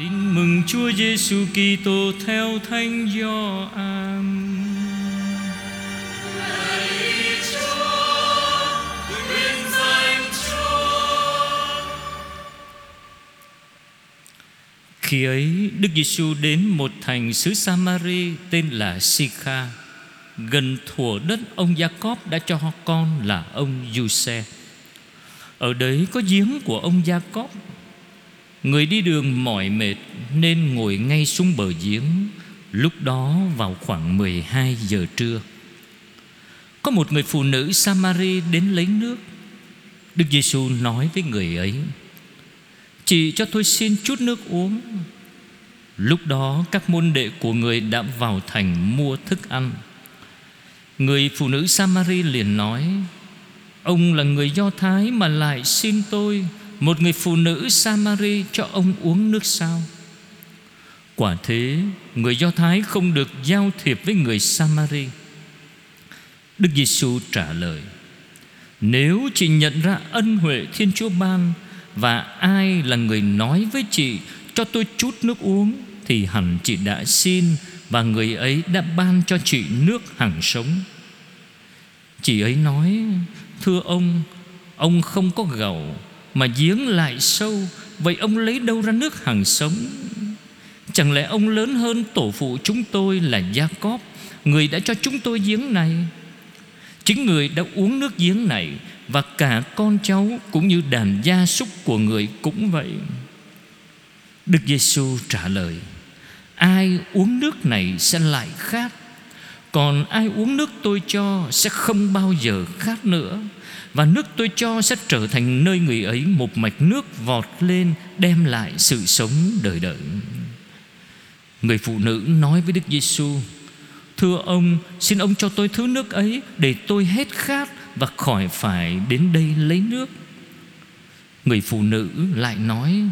Tin mừng Chúa Giêsu Kitô theo Thánh Gioan. Khi ấy, Đức Giêsu đến một thành xứ Samari tên là Sikha, gần thủa đất ông Jacob đã cho con là ông Giuse. Ở đấy có giếng của ông Jacob. Người đi đường mỏi mệt nên ngồi ngay xuống bờ giếng. Lúc đó vào khoảng 12 giờ trưa. Có một người phụ nữ Samari đến lấy nước. Đức Giêsu nói với người ấy: "Chị cho tôi xin chút nước uống." Lúc đó các môn đệ của người đã vào thành mua thức ăn. Người phụ nữ Samari liền nói, Ông là người Do Thái mà lại xin tôi một người phụ nữ Samari cho ông uống nước sao? Quả thế, Người Do Thái không được giao thiệp với người Samari. Đức Giêsu trả lời, Nếu chị nhận ra ân huệ Thiên Chúa ban Và ai là người nói với chị Cho tôi chút nước uống, Thì hẳn chị đã xin Và người ấy đã ban cho chị nước hằng sống. Chị ấy nói, Thưa ông Ông không có gầu mà giếng lại sâu, Vậy ông lấy đâu ra nước hàng sống? Chẳng lẽ ông lớn hơn tổ phụ chúng tôi là Gia Cóp Người đã cho chúng tôi giếng này? Chính người đã uống nước giếng này, Và cả con cháu Cũng như đàn gia súc của người cũng vậy. Đức Giêsu trả lời, Ai uống nước này sẽ lại khát còn ai uống nước tôi cho sẽ không bao giờ khát nữa. Và nước tôi cho sẽ trở thành nơi người ấy Một mạch nước vọt lên Đem lại sự sống đời đời. Người phụ nữ nói với Đức Giêsu: Thưa ông, Xin ông cho tôi thứ nước ấy Để tôi hết khát Và khỏi phải đến đây lấy nước. Người phụ nữ lại nói,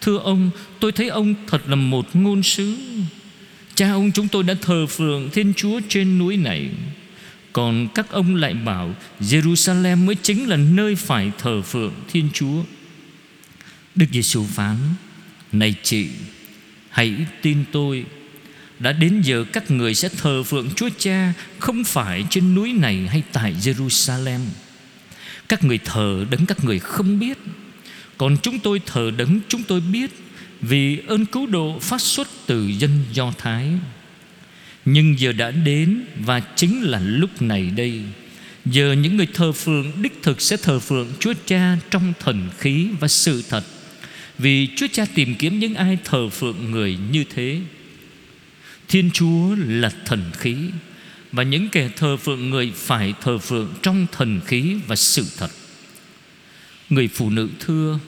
Thưa ông, Tôi thấy ông thật là một ngôn sứ. Cha ông chúng tôi đã thờ phượng Thiên Chúa trên núi này. Còn các ông lại bảo Jerusalem mới chính là nơi phải thờ phượng Thiên Chúa. Đức Giêsu phán, Này chị, Hãy tin tôi. Đã đến giờ các người sẽ thờ phượng Chúa Cha Không phải trên núi này hay tại Jerusalem. Các người thờ đấng các người không biết. Còn chúng tôi thờ đấng chúng tôi biết vì ơn cứu độ phát xuất từ dân Do Thái. Nhưng giờ đã đến Và chính là lúc này đây. Giờ những người thờ phượng, Đích thực sẽ thờ phượng Chúa Cha Trong thần khí và sự thật. Vì Chúa Cha tìm kiếm những ai thờ phượng người như thế. Thiên Chúa là thần khí, Và những kẻ thờ phượng người Phải thờ phượng trong thần khí và sự thật. Người phụ nữ thưa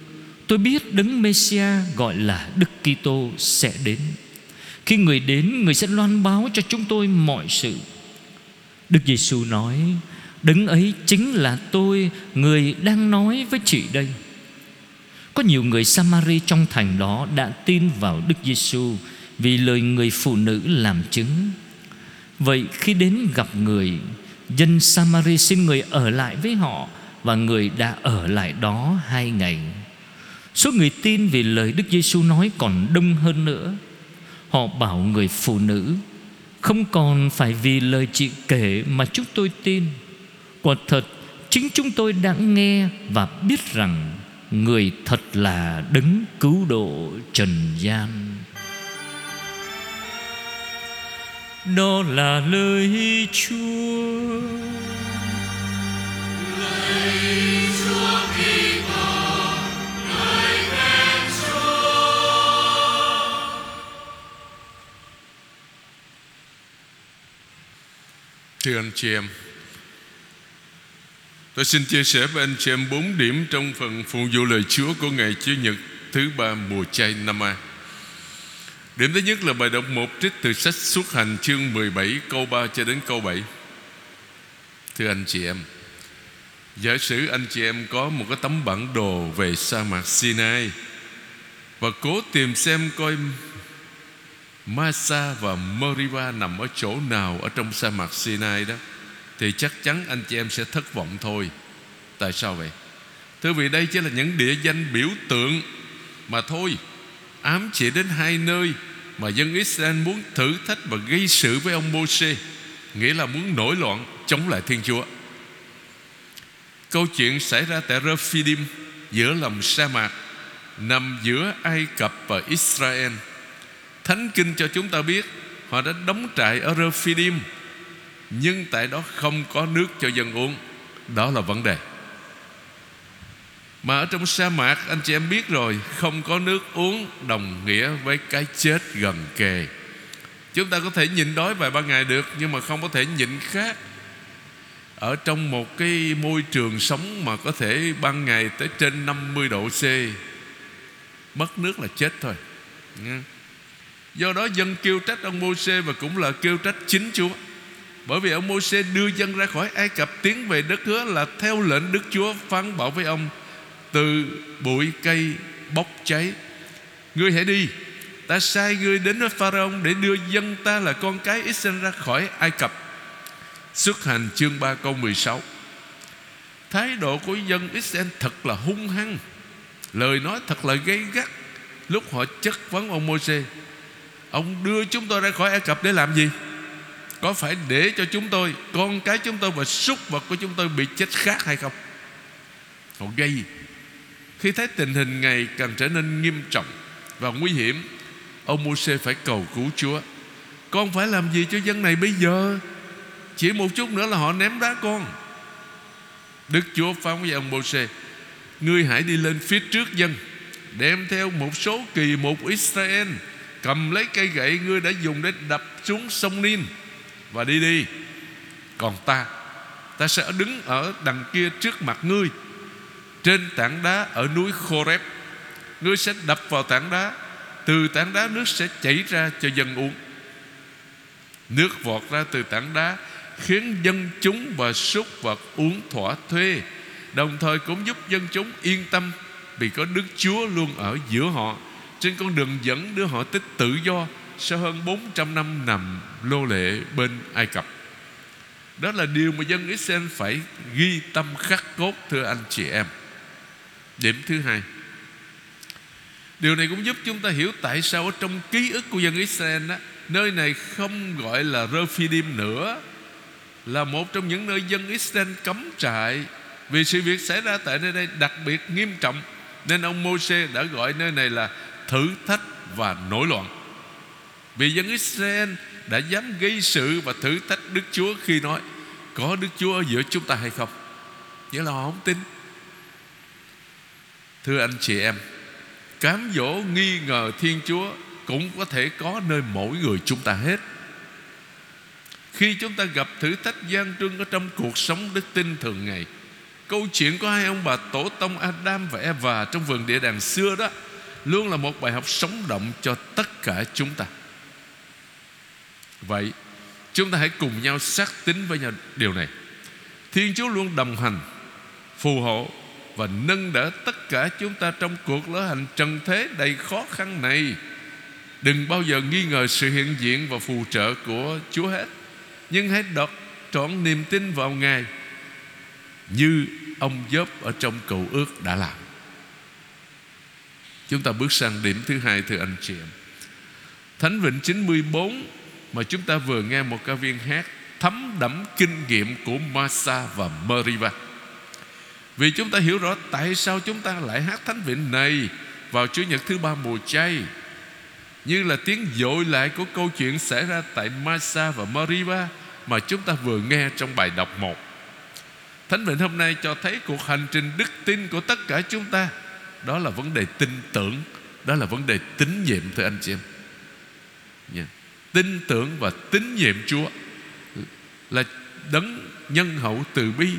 Tôi biết đấng Messia gọi là Đức Kitô sẽ đến. Khi người đến, người sẽ loan báo cho chúng tôi mọi sự. Đức Giêsu nói, đấng ấy chính là tôi, người đang nói với chị đây. Có nhiều người Samari trong thành đó đã tin vào Đức Giêsu vì lời người phụ nữ làm chứng. Vậy khi đến gặp người, dân Samari xin người ở lại với họ và người đã ở lại đó hai ngày. Số người tin vì lời Đức Giêsu nói còn đông hơn nữa. Họ bảo người phụ nữ, Không còn phải vì lời chị kể mà chúng tôi tin. Quả thật, chính chúng tôi đã nghe và biết rằng Người thật là đấng cứu độ trần gian. Đó là lời Chúa. Lời Thưa anh chị em Tôi xin chia sẻ với anh chị em bốn điểm trong phần phụng vụ lời Chúa của ngày Chủ nhật thứ ba mùa chay năm A. Điểm thứ nhất là bài đọc một trích từ sách xuất hành chương 17 câu 3 cho đến câu 7. Thưa anh chị em, giả sử anh chị em có một cái tấm bản đồ về sa mạc Sinai và cố tìm xem coi Masa và Meriva nằm ở chỗ nào Ở trong sa mạc Sinai đó Thì chắc chắn anh chị em sẽ thất vọng thôi Tại sao vậy Thưa vị đây chỉ là những địa danh biểu tượng Mà thôi ám chỉ đến hai nơi mà dân Israel muốn thử thách và gây sự với ông Môsê, nghĩa là muốn nổi loạn chống lại Thiên Chúa. Câu chuyện xảy ra tại Rephidim giữa lòng sa mạc nằm giữa Ai Cập và Israel. Thánh kinh cho chúng ta biết, họ đã đóng trại ở Rephidim, nhưng tại đó không có nước cho dân uống. Đó là vấn đề. Mà ở trong sa mạc, anh chị em biết rồi, Không có nước uống đồng nghĩa với cái chết gần kề Chúng ta có thể nhịn đói vài ba ngày được, Nhưng mà không có thể nhịn khác Ở trong một cái môi trường sống Mà có thể ban ngày tới trên 50 độ C, Mất nước là chết thôi Do đó dân kêu trách ông Môi-se Và cũng là kêu trách chính Chúa. Bởi vì ông Môi-se đưa dân ra khỏi Ai Cập, Tiến về đất hứa là theo lệnh Đức Chúa phán bảo với ông, từ bụi cây bốc cháy, ngươi hãy đi. Ta sai ngươi đến với pharaoh để đưa dân ta là con cái Israel ra khỏi Ai Cập. Xuất hành chương 3 câu 16 thái độ của dân Israel thật là hung hăng, lời nói thật là gây gắt. Lúc họ chất vấn ông Môi-se ông đưa chúng tôi ra khỏi Ai Cập để làm gì? Có phải để cho chúng tôi, con cái chúng tôi và súc vật của chúng tôi bị chết khác hay không? Họ gây, khi thấy tình hình ngày càng trở nên nghiêm trọng và nguy hiểm, Ông Môi-se phải cầu cứu Chúa. Con phải làm gì cho dân này bây giờ? Chỉ một chút nữa là họ ném đá con. Đức Chúa phán với ông Môi-se, Ngươi hãy đi lên phía trước dân, Đem theo một số kỳ một Israel Cầm lấy cây gậy ngươi đã dùng để đập xuống sông Nin Và đi đi. Còn ta Ta sẽ đứng ở đằng kia trước mặt ngươi, trên tảng đá ở núi Khoreb. Ngươi sẽ đập vào tảng đá, Từ tảng đá nước sẽ chảy ra cho dân uống. Nước vọt ra từ tảng đá, Khiến dân chúng và súc vật uống thỏa thuê, Đồng thời cũng giúp dân chúng yên tâm Vì có Đức Chúa luôn ở giữa họ. Trên con đường dẫn đưa họ tới tự do Sau hơn 400 năm nằm lô lệ bên Ai Cập. Đó là điều mà dân Israel phải ghi tâm khắc cốt Thưa anh chị em. Điểm thứ hai. Điều này cũng giúp chúng ta hiểu tại sao ở trong ký ức của dân Israel đó, Nơi này không gọi là Rephidim nữa Là một trong những nơi dân Israel cấm trại Vì sự việc xảy ra tại nơi đây đặc biệt nghiêm trọng. Nên ông Môi-se đã gọi nơi này là thử thách và nổi loạn. Vì dân Israel đã dám gây sự và thử thách Đức Chúa khi nói, Có Đức Chúa ở giữa chúng ta hay không? Nghĩa là họ không tin. Thưa anh chị em, Cám dỗ nghi ngờ Thiên Chúa Cũng có thể có nơi mỗi người chúng ta hết. Khi chúng ta gặp thử thách gian trưng Ở trong cuộc sống đức tin thường ngày, Câu chuyện của hai ông bà tổ tông Adam và Eva Trong vườn địa đàng xưa đó Luôn là một bài học sống động cho tất cả chúng ta. Vậy, Chúng ta hãy cùng nhau xác tín với nhau điều này. Thiên Chúa luôn đồng hành, Phù hộ và nâng đỡ tất cả chúng ta trong cuộc lỡ hành trần thế đầy khó khăn này. Đừng bao giờ nghi ngờ sự hiện diện và phù trợ của Chúa hết, nhưng hãy đọc trọn niềm tin vào Ngài như ông Gióp ở trong cầu ước đã làm. Chúng ta bước sang điểm thứ hai, thưa anh chị em. Thánh Vịnh 94 Mà chúng ta vừa nghe một ca viên hát Thấm đẫm kinh nghiệm của Masa và Meriva. Vì chúng ta hiểu rõ tại sao chúng ta lại hát thánh vịnh này Vào Chủ nhật thứ ba mùa chay, Như là tiếng dội lại của câu chuyện xảy ra tại Masa và Meriva Mà chúng ta vừa nghe trong bài đọc một. Thánh vịnh hôm nay cho thấy cuộc hành trình đức tin của tất cả chúng ta đó là vấn đề tin tưởng. Đó là vấn đề tín nhiệm thưa anh chị em. Yeah. Tin tưởng và tín nhiệm Chúa Là đấng nhân hậu từ bi,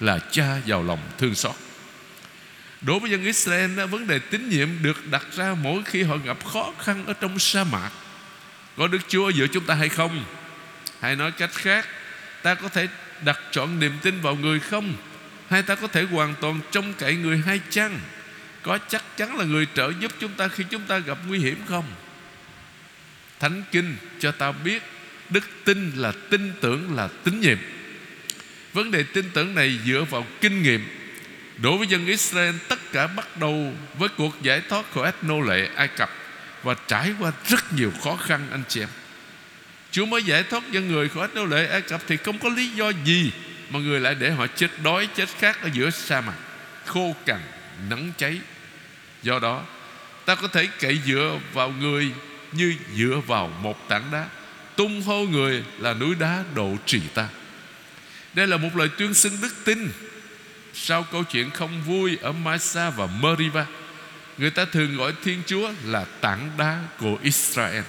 là cha giàu lòng thương xót. Đối với dân Israel Vấn đề tín nhiệm được đặt ra Mỗi khi họ gặp khó khăn ở trong sa mạc. Có Đức Chúa giữa chúng ta hay không? Hay nói cách khác, Ta có thể đặt chọn niềm tin vào người không? Hay ta có thể hoàn toàn trông cậy người hay chăng? Có chắc chắn là người trợ giúp chúng ta Khi chúng ta gặp nguy hiểm không? Thánh Kinh cho ta biết, Đức tin là tin tưởng là tín nhiệm. Vấn đề tin tưởng này dựa vào kinh nghiệm. Đối với dân Israel, Tất cả bắt đầu với cuộc giải thoát khỏi ách nô lệ Ai Cập và trải qua rất nhiều khó khăn, anh chị em. Chúa mới giải thoát dân người khỏi nô lệ Ai Cập thì không có lý do gì mà người lại để họ chết đói, chết khát ở giữa sa mạc, khô cằn, nắng cháy do đó ta có thể cậy dựa vào người như dựa vào một tảng đá. Tung hô người là núi đá độ trì ta. Đây là một lời tuyên xưng đức tin. Sau câu chuyện không vui ở Masa và Meriva người ta thường gọi Thiên Chúa là tảng đá của Israel.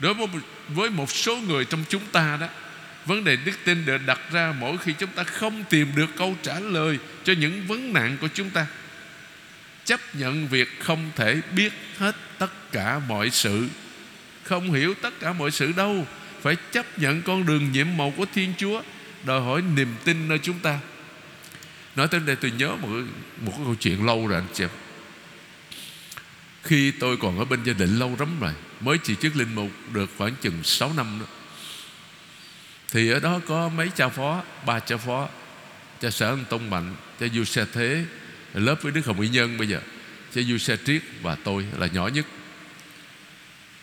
Đối với một, với một số người trong chúng ta đó vấn đề đức tin được đặt ra mỗi khi chúng ta không tìm được câu trả lời cho những vấn nạn của chúng ta chấp nhận việc không thể biết hết tất cả mọi sự. Không hiểu tất cả mọi sự đâu, phải chấp nhận con đường nhiệm màu của thiên chúa, đòi hỏi niềm tin nơi chúng ta. Nói tới đây tôi nhớ một một cái câu chuyện lâu rồi anh chị khi tôi còn ở bên gia đình lâu lắm rồi, mới chỉ chức linh mục được khoảng chừng 6 năm đó, thì ở đó có mấy cha phó, ba cha phó, cha sở ông tông mạnh, cha du xe thế lớp với đức hồng Y nhân bây giờ. Cha du xe triết và tôi là nhỏ nhất.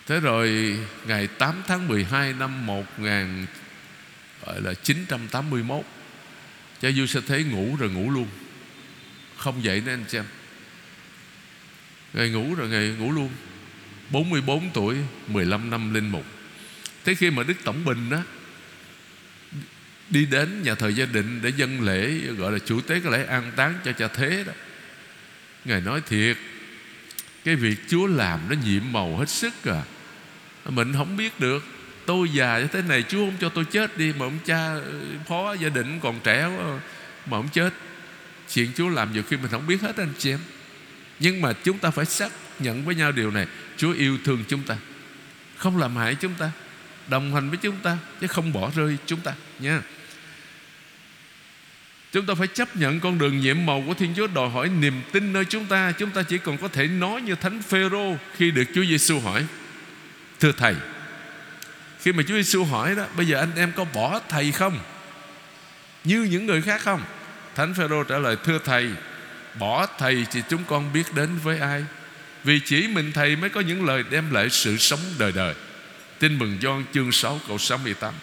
Thế rồi, ngày 8 tháng 12 năm 1000 gọi là 981 cha du xe thế ngủ rồi ngủ luôn. Không dậy nữa anh xem. Ngày ngủ rồi ngày ngủ luôn. 44 tuổi 15 năm linh mục. Thế khi mà Đức Tổng Bình đó đi đến nhà thờ gia định để dân lễ, gọi là chủ tế cái lễ an táng cho cha thế đó. Ngài nói thiệt, cái việc chúa làm nó nhiệm màu hết sức à. Mình không biết được, tôi già như thế này, chúa không cho tôi chết đi, mà ông cha ờ, phó gia đình còn trẻ quá à, mà ông chết. Chuyện chúa làm nhiều khi mình không biết hết anh chị em. Nhưng mà chúng ta phải xác nhận với nhau điều này, chúa yêu thương chúng ta, không làm hại chúng ta đồng hành với chúng ta chứ không bỏ rơi chúng ta nha Chúng ta phải chấp nhận con đường nhiệm màu của Thiên Chúa đòi hỏi niềm tin nơi chúng ta. Chúng ta chỉ còn có thể nói như Thánh Phêrô khi được Chúa Giêsu hỏi: "Thưa thầy, khi mà Chúa Giêsu hỏi đó, bây giờ anh em có bỏ thầy không? Như những người khác không?" Thánh Phêrô trả lời: "Thưa thầy, bỏ thầy thì chúng con biết đến với ai? Vì chỉ mình thầy mới có những lời đem lại sự sống đời đời." Tin mừng Gioan chương 6 câu 68.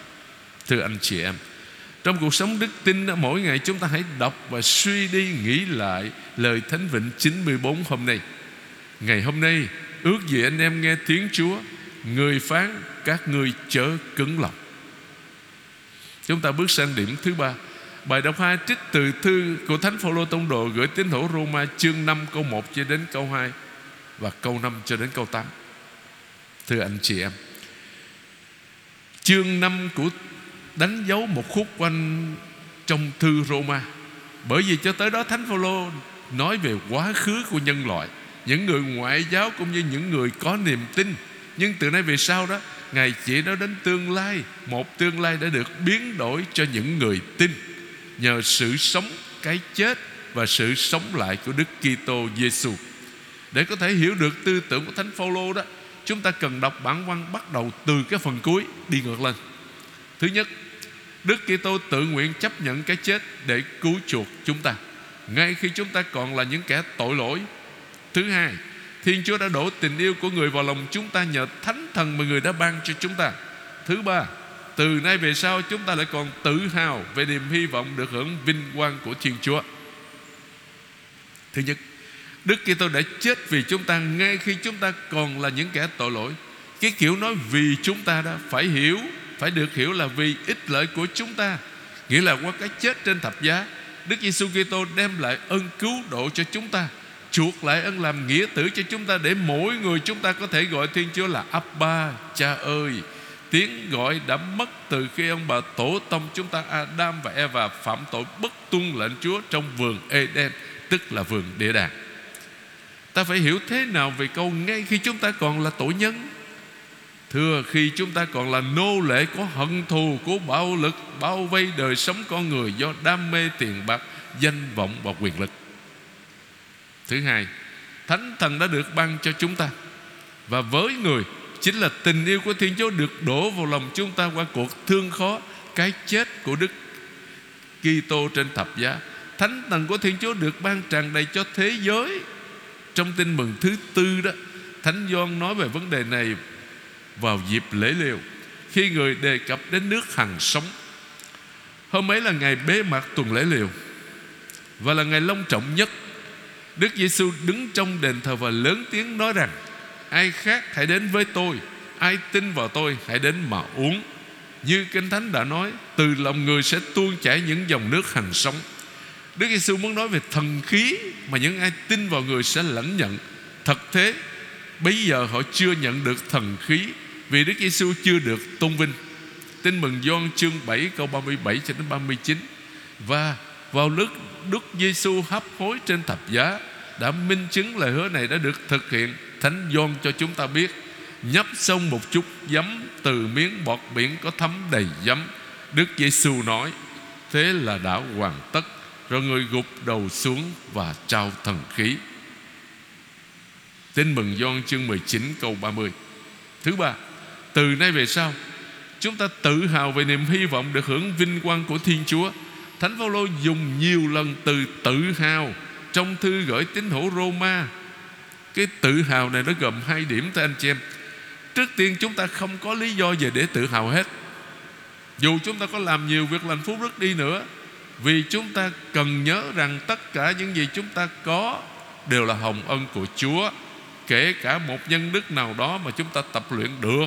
Thưa anh chị em, trong cuộc sống đức tin Mỗi ngày chúng ta hãy đọc và suy đi Nghĩ lại lời Thánh Vịnh 94 hôm nay Ngày hôm nay Ước gì anh em nghe tiếng Chúa Người phán các ngươi chớ cứng lòng Chúng ta bước sang điểm thứ ba Bài đọc 2 trích từ thư của Thánh Phaolô Tông Đồ gửi tín hữu Roma chương 5 câu 1 cho đến câu 2 và câu 5 cho đến câu 8. Thưa anh chị em, chương 5 của đánh dấu một khúc quanh trong thư Roma. Bởi vì cho tới đó Thánh Phaolô nói về quá khứ của nhân loại những người ngoại giáo cũng như những người có niềm tin. Nhưng từ nay về sau đó Ngài chỉ nói đến tương lai Một tương lai đã được biến đổi cho những người tin. Nhờ sự sống, cái chết Và sự sống lại của Đức Kitô Giêsu Để có thể hiểu được tư tưởng của Thánh Phaolô đó Chúng ta cần đọc bản văn bắt đầu từ cái phần cuối Đi ngược lên Thứ nhất Đức Kitô tự nguyện chấp nhận cái chết để cứu chuộc chúng ta ngay khi chúng ta còn là những kẻ tội lỗi. Thứ hai, Thiên Chúa đã đổ tình yêu của người vào lòng chúng ta nhờ thánh thần mà người đã ban cho chúng ta. Thứ ba, từ nay về sau chúng ta lại còn tự hào về niềm hy vọng được hưởng vinh quang của Thiên Chúa. Thứ nhất, Đức Kitô đã chết vì chúng ta ngay khi chúng ta còn là những kẻ tội lỗi. Cái kiểu nói vì chúng ta đó phải hiểu, phải được hiểu là vì ích lợi của chúng ta. Nghĩa là qua cái chết trên thập giá, Đức Giêsu Kitô đem lại ơn cứu độ cho chúng ta, chuộc lại ân làm nghĩa tử cho chúng ta để mỗi người chúng ta có thể gọi Thiên Chúa là Abba, Cha ơi. Tiếng gọi đã mất từ khi ông bà tổ tông chúng ta Adam và Eva phạm tội bất tuân lệnh Chúa trong vườn Eden tức là vườn địa đàng ta phải hiểu thế nào về câu ngay khi chúng ta còn là tội nhân? Thưa, khi chúng ta còn là nô lệ của hận thù Của bạo lực, bao vây đời sống con người Do đam mê tiền bạc, Danh vọng và quyền lực. Thứ hai, Thánh thần đã được ban cho chúng ta. Và với người, Chính là tình yêu của Thiên Chúa Được đổ vào lòng chúng ta qua cuộc thương khó, Cái chết của Đức Kitô trên thập giá. Thánh thần của Thiên Chúa được ban tràn đầy cho thế giới. Trong tin mừng thứ tư đó Thánh Gioan nói về vấn đề này vào dịp lễ liều khi người đề cập đến nước hằng sống. Hôm ấy là ngày bế mạc tuần lễ liều và là ngày long trọng nhất. Đức Giêsu đứng trong đền thờ và lớn tiếng nói rằng: Ai khác hãy đến với tôi, ai tin vào tôi hãy đến mà uống. Như Kinh Thánh đã nói, từ lòng người sẽ tuôn chảy những dòng nước hằng sống. Đức Giêsu muốn nói về thần khí mà những ai tin vào người sẽ lãnh nhận. Thật thế, bây giờ họ chưa nhận được thần khí vì Đức Giêsu chưa được tôn vinh. Tin mừng Gioan chương 7 câu 37 cho đến 39 và vào lúc Đức Giêsu hấp hối trên thập giá đã minh chứng lời hứa này đã được thực hiện. Thánh Gioan cho chúng ta biết nhấp xong một chút giấm từ miếng bọt biển có thấm đầy giấm. Đức Giêsu nói: Thế là đã hoàn tất. Rồi người gục đầu xuống và trao thần khí. Tin mừng Gioan chương 19 câu 30. Thứ ba, từ nay về sau chúng ta tự hào về niềm hy vọng được hưởng vinh quang của Thiên Chúa. Thánh Phaolô dùng nhiều lần từ tự hào trong thư gửi tín hữu Roma. Cái tự hào này nó gồm hai điểm thưa anh chị em. Trước tiên chúng ta không có lý do gì để tự hào hết. Dù chúng ta có làm nhiều việc lành phúc rất đi nữa vì chúng ta cần nhớ rằng Tất cả những gì chúng ta có Đều là hồng ân của Chúa, Kể cả một nhân đức nào đó Mà chúng ta tập luyện được.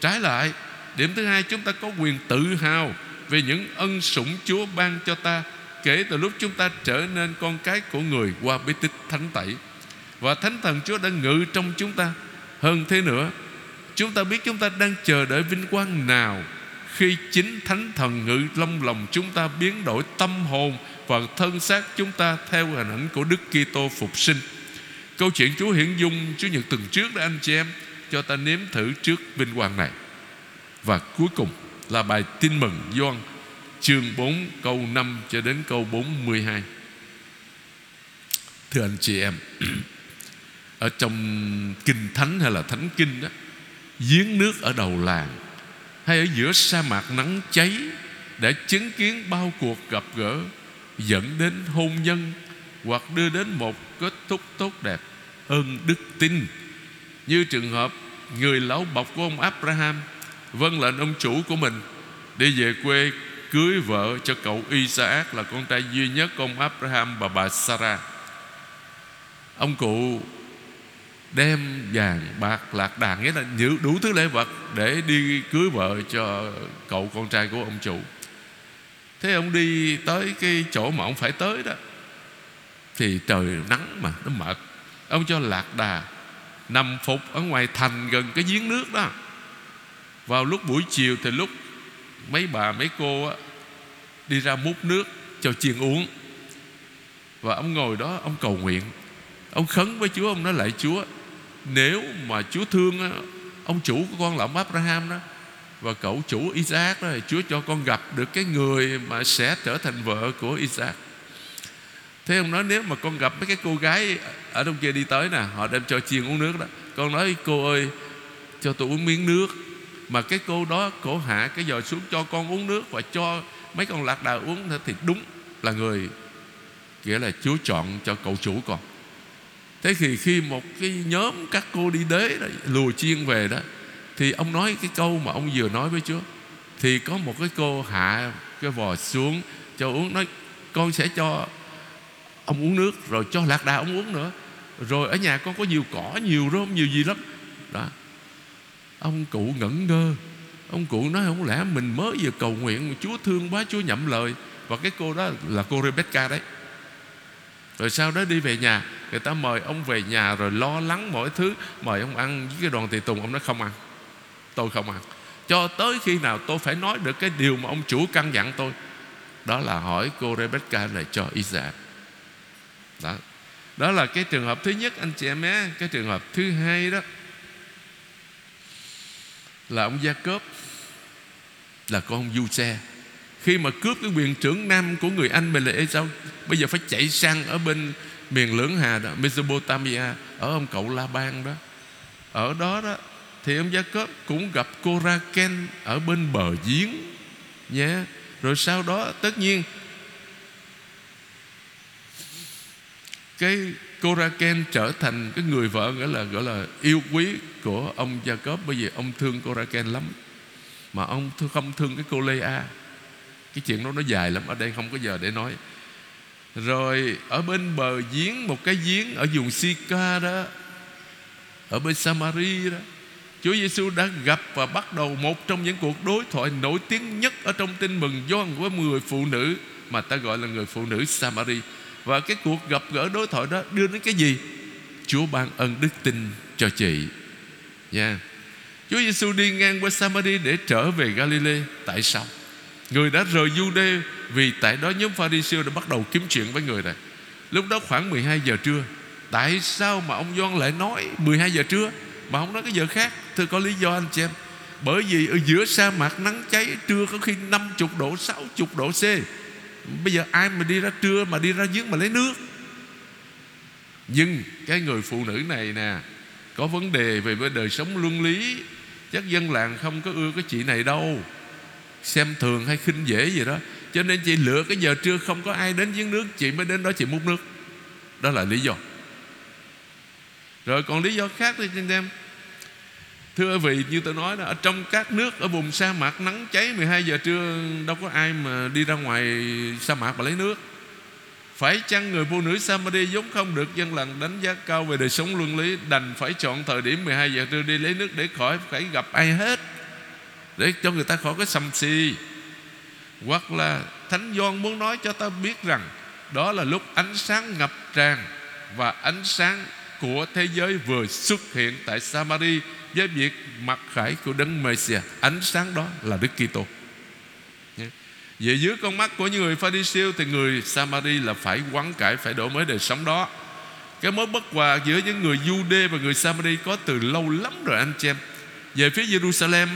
Trái lại, Điểm thứ hai, chúng ta có quyền tự hào Về những ân sủng Chúa ban cho ta Kể từ lúc chúng ta trở nên con cái của người Qua bí tích thánh tẩy. Và thánh thần Chúa đã ngự trong chúng ta. Hơn thế nữa, Chúng ta biết chúng ta đang chờ đợi vinh quang nào khi chính thánh thần ngự lâm lòng, chúng ta Biến đổi tâm hồn và thân xác chúng ta Theo hình ảnh của Đức Kitô phục sinh. Câu chuyện Chúa hiển dung Chúa Nhật tuần trước đó, anh chị em, Cho ta nếm thử trước vinh quang này. Và cuối cùng là bài tin mừng Gioan, chương 4 câu 5 cho đến câu 42 Thưa anh chị em, Ở trong Kinh Thánh hay là Thánh Kinh đó, Giếng nước ở đầu làng hay ở giữa sa mạc nắng cháy Để chứng kiến bao cuộc gặp gỡ, Dẫn đến hôn nhân Hoặc đưa đến một kết thúc tốt đẹp, Ơn đức tin. Như trường hợp Người lão bọc của ông Abraham Vâng lệnh ông chủ của mình, Đi về quê cưới vợ cho cậu Isaac Là con trai duy nhất của ông Abraham và bà Sarah. Ông cụ đem vàng bạc lạc đàn nghĩa là nhiều đủ thứ lễ vật để đi cưới vợ cho cậu con trai của ông chủ. Thế ông đi tới cái chỗ mà ông phải tới đó thì trời nắng mà nó mệt. Ông cho lạc đà nằm phục ở ngoài thành gần cái giếng nước đó. Vào lúc buổi chiều thì lúc mấy bà mấy cô á, đi ra múc nước cho chiên uống. Và ông ngồi đó ông cầu nguyện. Ông khấn với chúa ông nói lại chúa nếu mà Chúa thương Ông chủ của con là ông Abraham đó, Và cậu chủ Isaac đó Chúa cho con gặp được cái người Mà sẽ trở thành vợ của Isaac. Thế ông nói nếu mà con gặp mấy cái cô gái Ở trong kia đi tới nè, Họ đem cho chiên uống nước đó, Con nói, cô ơi, Cho tôi uống miếng nước. Mà cái cô đó cổ hạ cái giò xuống cho con uống nước Và cho mấy con lạc đà uống Thì đúng là người Nghĩa là Chúa chọn cho cậu chủ con. Thế thì khi một cái nhóm các cô đi đế đó, lùa chiên về đó Thì ông nói cái câu mà ông vừa nói với Chúa. Thì có một cái cô hạ cái vò xuống cho uống Nói con sẽ cho ông uống nước Rồi cho lạc đà ông uống nữa. Rồi ở nhà con có nhiều cỏ, nhiều rơm, nhiều gì lắm. Đó. Ông cụ ngẩn ngơ. Ông cụ nói không lẽ mình mới vừa cầu nguyện Chúa thương quá Chúa nhậm lời? Và cái cô đó là cô Rebecca đấy. Rồi sau đó đi về nhà. Người ta mời ông về nhà rồi lo lắng mọi thứ. Mời ông ăn với cái đoàn tùy tùng, Ông nói, không ăn, Tôi không ăn. Cho tới khi nào tôi phải nói được cái điều mà ông chủ căn dặn tôi, Đó là hỏi cô Rebecca này cho Isaac dạ. Đó. Đó là cái trường hợp thứ nhất, anh chị em nhé. Cái trường hợp thứ hai đó Là ông Gia Cốp Là con Du Xe khi mà cướp cái quyền trưởng nam của người Anh mình là Esau bây giờ phải chạy sang ở bên miền lưỡng hà đó, Mesopotamia, ở ông cậu La Ban đó. Ở đó đó, thì ông Gia Cốp cũng gặp cô Raken ở bên bờ giếng nhé. Rồi sau đó, tất nhiên, cái Coraken trở thành cái người vợ gọi là gọi là yêu quý của ông Jacob bởi vì ông thương Coraken lắm. Mà ông không thương cái cô Lea cái chuyện đó nó dài lắm, ở đây không có giờ để nói rồi, ở bên bờ giếng, một cái giếng ở vùng Sika đó, ở bên Samari đó, Chúa Giêsu đã gặp và bắt đầu một trong những cuộc đối thoại nổi tiếng nhất ở trong tin mừng Gioan với người phụ nữ mà ta gọi là người phụ nữ Samari và cái cuộc gặp gỡ đối thoại đó đưa đến cái gì? Chúa ban ân đức tin cho chị. Nha. Yeah. Chúa Giêsu đi ngang qua Samari để trở về Galilee. Tại sao? Người đã rời Jude vì tại đó nhóm Pharisee đã bắt đầu kiếm chuyện với người này. Lúc đó khoảng 12 giờ trưa. Tại sao mà ông Doan lại nói 12 giờ trưa mà không nói cái giờ khác? Thưa có lý do anh chị em. Bởi vì ở giữa sa mạc nắng cháy trưa có khi 50 độ, 60 độ C. Bây giờ ai mà đi ra trưa mà đi ra giếng mà lấy nước Nhưng cái người phụ nữ này nè Có vấn đề về với đời sống luân lý Chắc dân làng không có ưa cái chị này đâu Xem thường hay khinh dễ gì đó. Cho nên chị lựa cái giờ trưa không có ai đến giếng nước, Chị mới đến đó chị múc nước. Đó là lý do. Rồi còn lý do khác thì anh em, Thưa vị, như tôi nói đó, Ở trong các nước, ở vùng sa mạc nắng cháy 12 giờ trưa, Đâu có ai mà đi ra ngoài sa mạc mà lấy nước. Phải chăng người phụ nữ Samari giống không được dân làng đánh giá cao về đời sống luân lý, Đành phải chọn thời điểm 12 giờ trưa đi lấy nước Để khỏi phải gặp ai hết? Để cho người ta khỏi cái sầm xì. Hoặc là Thánh Doan muốn nói cho ta biết rằng Đó là lúc ánh sáng ngập tràn Và ánh sáng của thế giới vừa xuất hiện tại Samari với việc mặc khải của đấng Messiah ánh sáng đó là Đức Kitô. Về dưới con mắt của những người Pharisee thì người Samari là phải quán cải, phải đổi mới đời sống đó. Cái mối bất hòa giữa những người Jude và người Samari có từ lâu lắm rồi, anh chị em. Về phía Jerusalem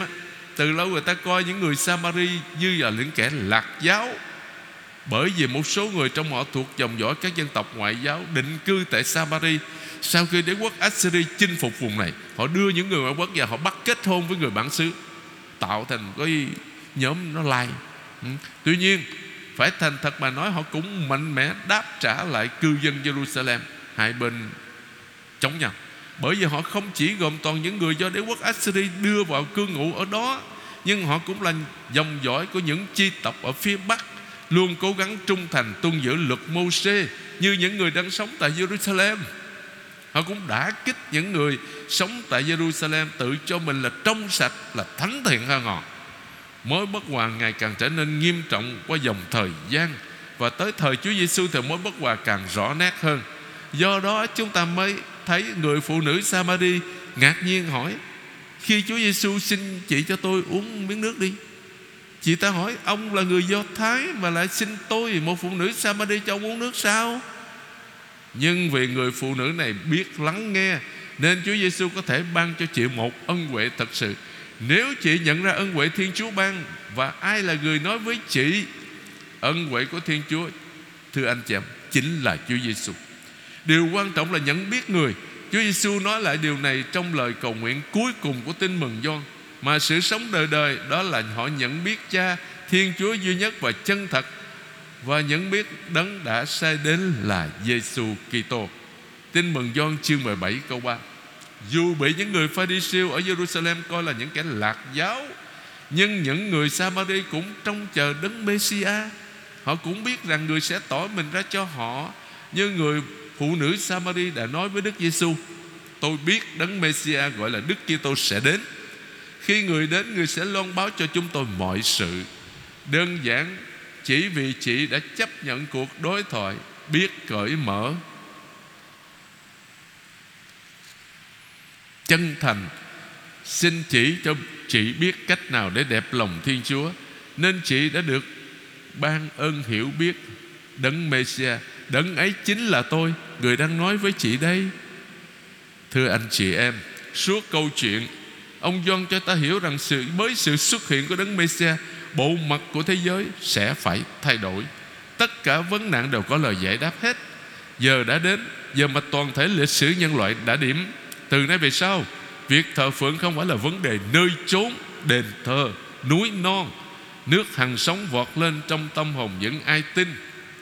từ lâu người ta coi những người Samari như là những kẻ lạc giáo. Bởi vì một số người trong họ thuộc dòng dõi các dân tộc ngoại giáo định cư tại Samari, sau khi đế quốc Assyria chinh phục vùng này, Họ đưa những người ngoại quốc và Họ bắt kết hôn với người bản xứ, Tạo thành cái nhóm nó lai. Ừ. Tuy nhiên, Phải thành thật mà nói, Họ cũng mạnh mẽ đáp trả lại cư dân Jerusalem Hai bên chống nhau. Bởi vì họ không chỉ gồm toàn những người do đế quốc Assyria đưa vào cư ngụ ở đó, Nhưng họ cũng là dòng dõi của những chi tộc ở phía Bắc, Luôn cố gắng trung thành tuân giữ luật Mô-xê Như những người đang sống tại Jerusalem. Họ cũng đã kích những người sống tại Jerusalem Tự cho mình là trong sạch, Là thánh thiện hơn họ. Mối bất hòa ngày càng trở nên nghiêm trọng Qua dòng thời gian, Và tới thời Chúa Giêsu thì mối bất hòa càng rõ nét hơn. Do đó, chúng ta mới thấy người phụ nữ Samari Ngạc nhiên hỏi, Khi Chúa Giêsu xin chị cho tôi uống miếng nước đi. Chị ta hỏi, Ông là người Do Thái Mà lại xin tôi Một phụ nữ Samari cho ông uống nước sao? Nhưng vì người phụ nữ này biết lắng nghe, Nên Chúa Giêsu có thể ban cho chị một ân huệ thật sự. Nếu chị nhận ra ân huệ Thiên Chúa ban Và ai là người nói với chị, Ân huệ của Thiên Chúa, Thưa anh chị em, Chính là Chúa Giêsu. Điều quan trọng là nhận biết người Chúa Giêsu nói lại điều này Trong lời cầu nguyện cuối cùng của tin mừng Gioan Mà sự sống đời đời Đó là họ nhận biết cha Thiên Chúa duy nhất và chân thật và nhận biết đấng đã sai đến là Giêsu Kitô. Tin mừng Gioan chương 17 câu 3. Dù bị những người Pharisee ở Jerusalem coi là những kẻ lạc giáo, nhưng những người Samari cũng trông chờ đấng Messia. Họ cũng biết rằng người sẽ tỏ mình ra cho họ, như người phụ nữ Samari đã nói với Đức Giêsu: Tôi biết đấng Messia gọi là Đức Kitô sẽ đến. Khi người đến, người sẽ loan báo cho chúng tôi mọi sự. Đơn giản chỉ vì chị đã chấp nhận cuộc đối thoại biết cởi mở chân thành xin chỉ cho chị biết cách nào để đẹp lòng thiên chúa nên chị đã được ban ơn hiểu biết đấng messiah đấng ấy chính là tôi. Người đang nói với chị đây. Thưa anh chị em, suốt câu chuyện, ông John cho ta hiểu rằng sự, mới sự xuất hiện của đấng Messiah bộ mặt của thế giới sẽ phải thay đổi. Tất cả vấn nạn đều có lời giải đáp hết. Giờ đã đến, giờ mà toàn thể lịch sử nhân loại đã điểm. Từ nay về sau, việc thờ phượng không phải là vấn đề nơi chốn, đền thờ, núi non. Nước hằng sóng vọt lên trong tâm hồn những ai tin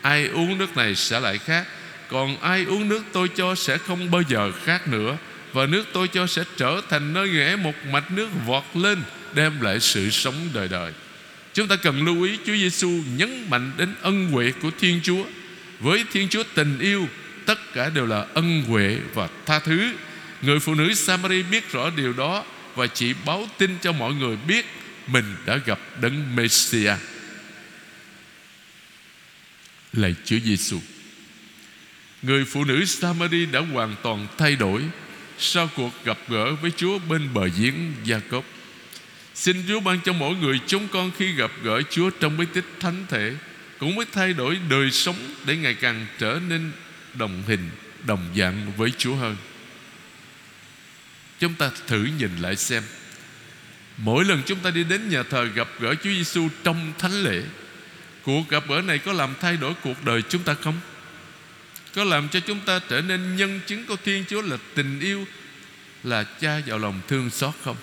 ai uống nước này sẽ lại khác. Còn ai uống nước tôi cho sẽ không bao giờ khác nữa. Và nước tôi cho sẽ trở thành nơi ngẽ một mạch nước vọt lên, Đem lại sự sống đời đời. Chúng ta cần lưu ý Chúa Giêsu nhấn mạnh đến ân huệ của Thiên Chúa. Với Thiên Chúa tình yêu, Tất cả đều là ân huệ và tha thứ. Người phụ nữ Samari biết rõ điều đó Và chỉ báo tin cho mọi người biết Mình đã gặp đấng Messiah Lạy Chúa Giêsu. Người phụ nữ Samari đã hoàn toàn thay đổi Sau cuộc gặp gỡ với Chúa bên bờ giếng Gia Cốp Xin Chúa ban cho mỗi người chúng con khi gặp gỡ Chúa trong bí tích thánh thể Cũng mới thay đổi đời sống Để ngày càng trở nên đồng hình, đồng dạng với Chúa hơn. Chúng ta thử nhìn lại xem. Mỗi lần chúng ta đi đến nhà thờ gặp gỡ Chúa Giêsu trong thánh lễ Cuộc gặp gỡ này có làm thay đổi cuộc đời chúng ta không? Có làm cho chúng ta trở nên nhân chứng của Thiên Chúa là tình yêu, Là cha vào lòng thương xót không?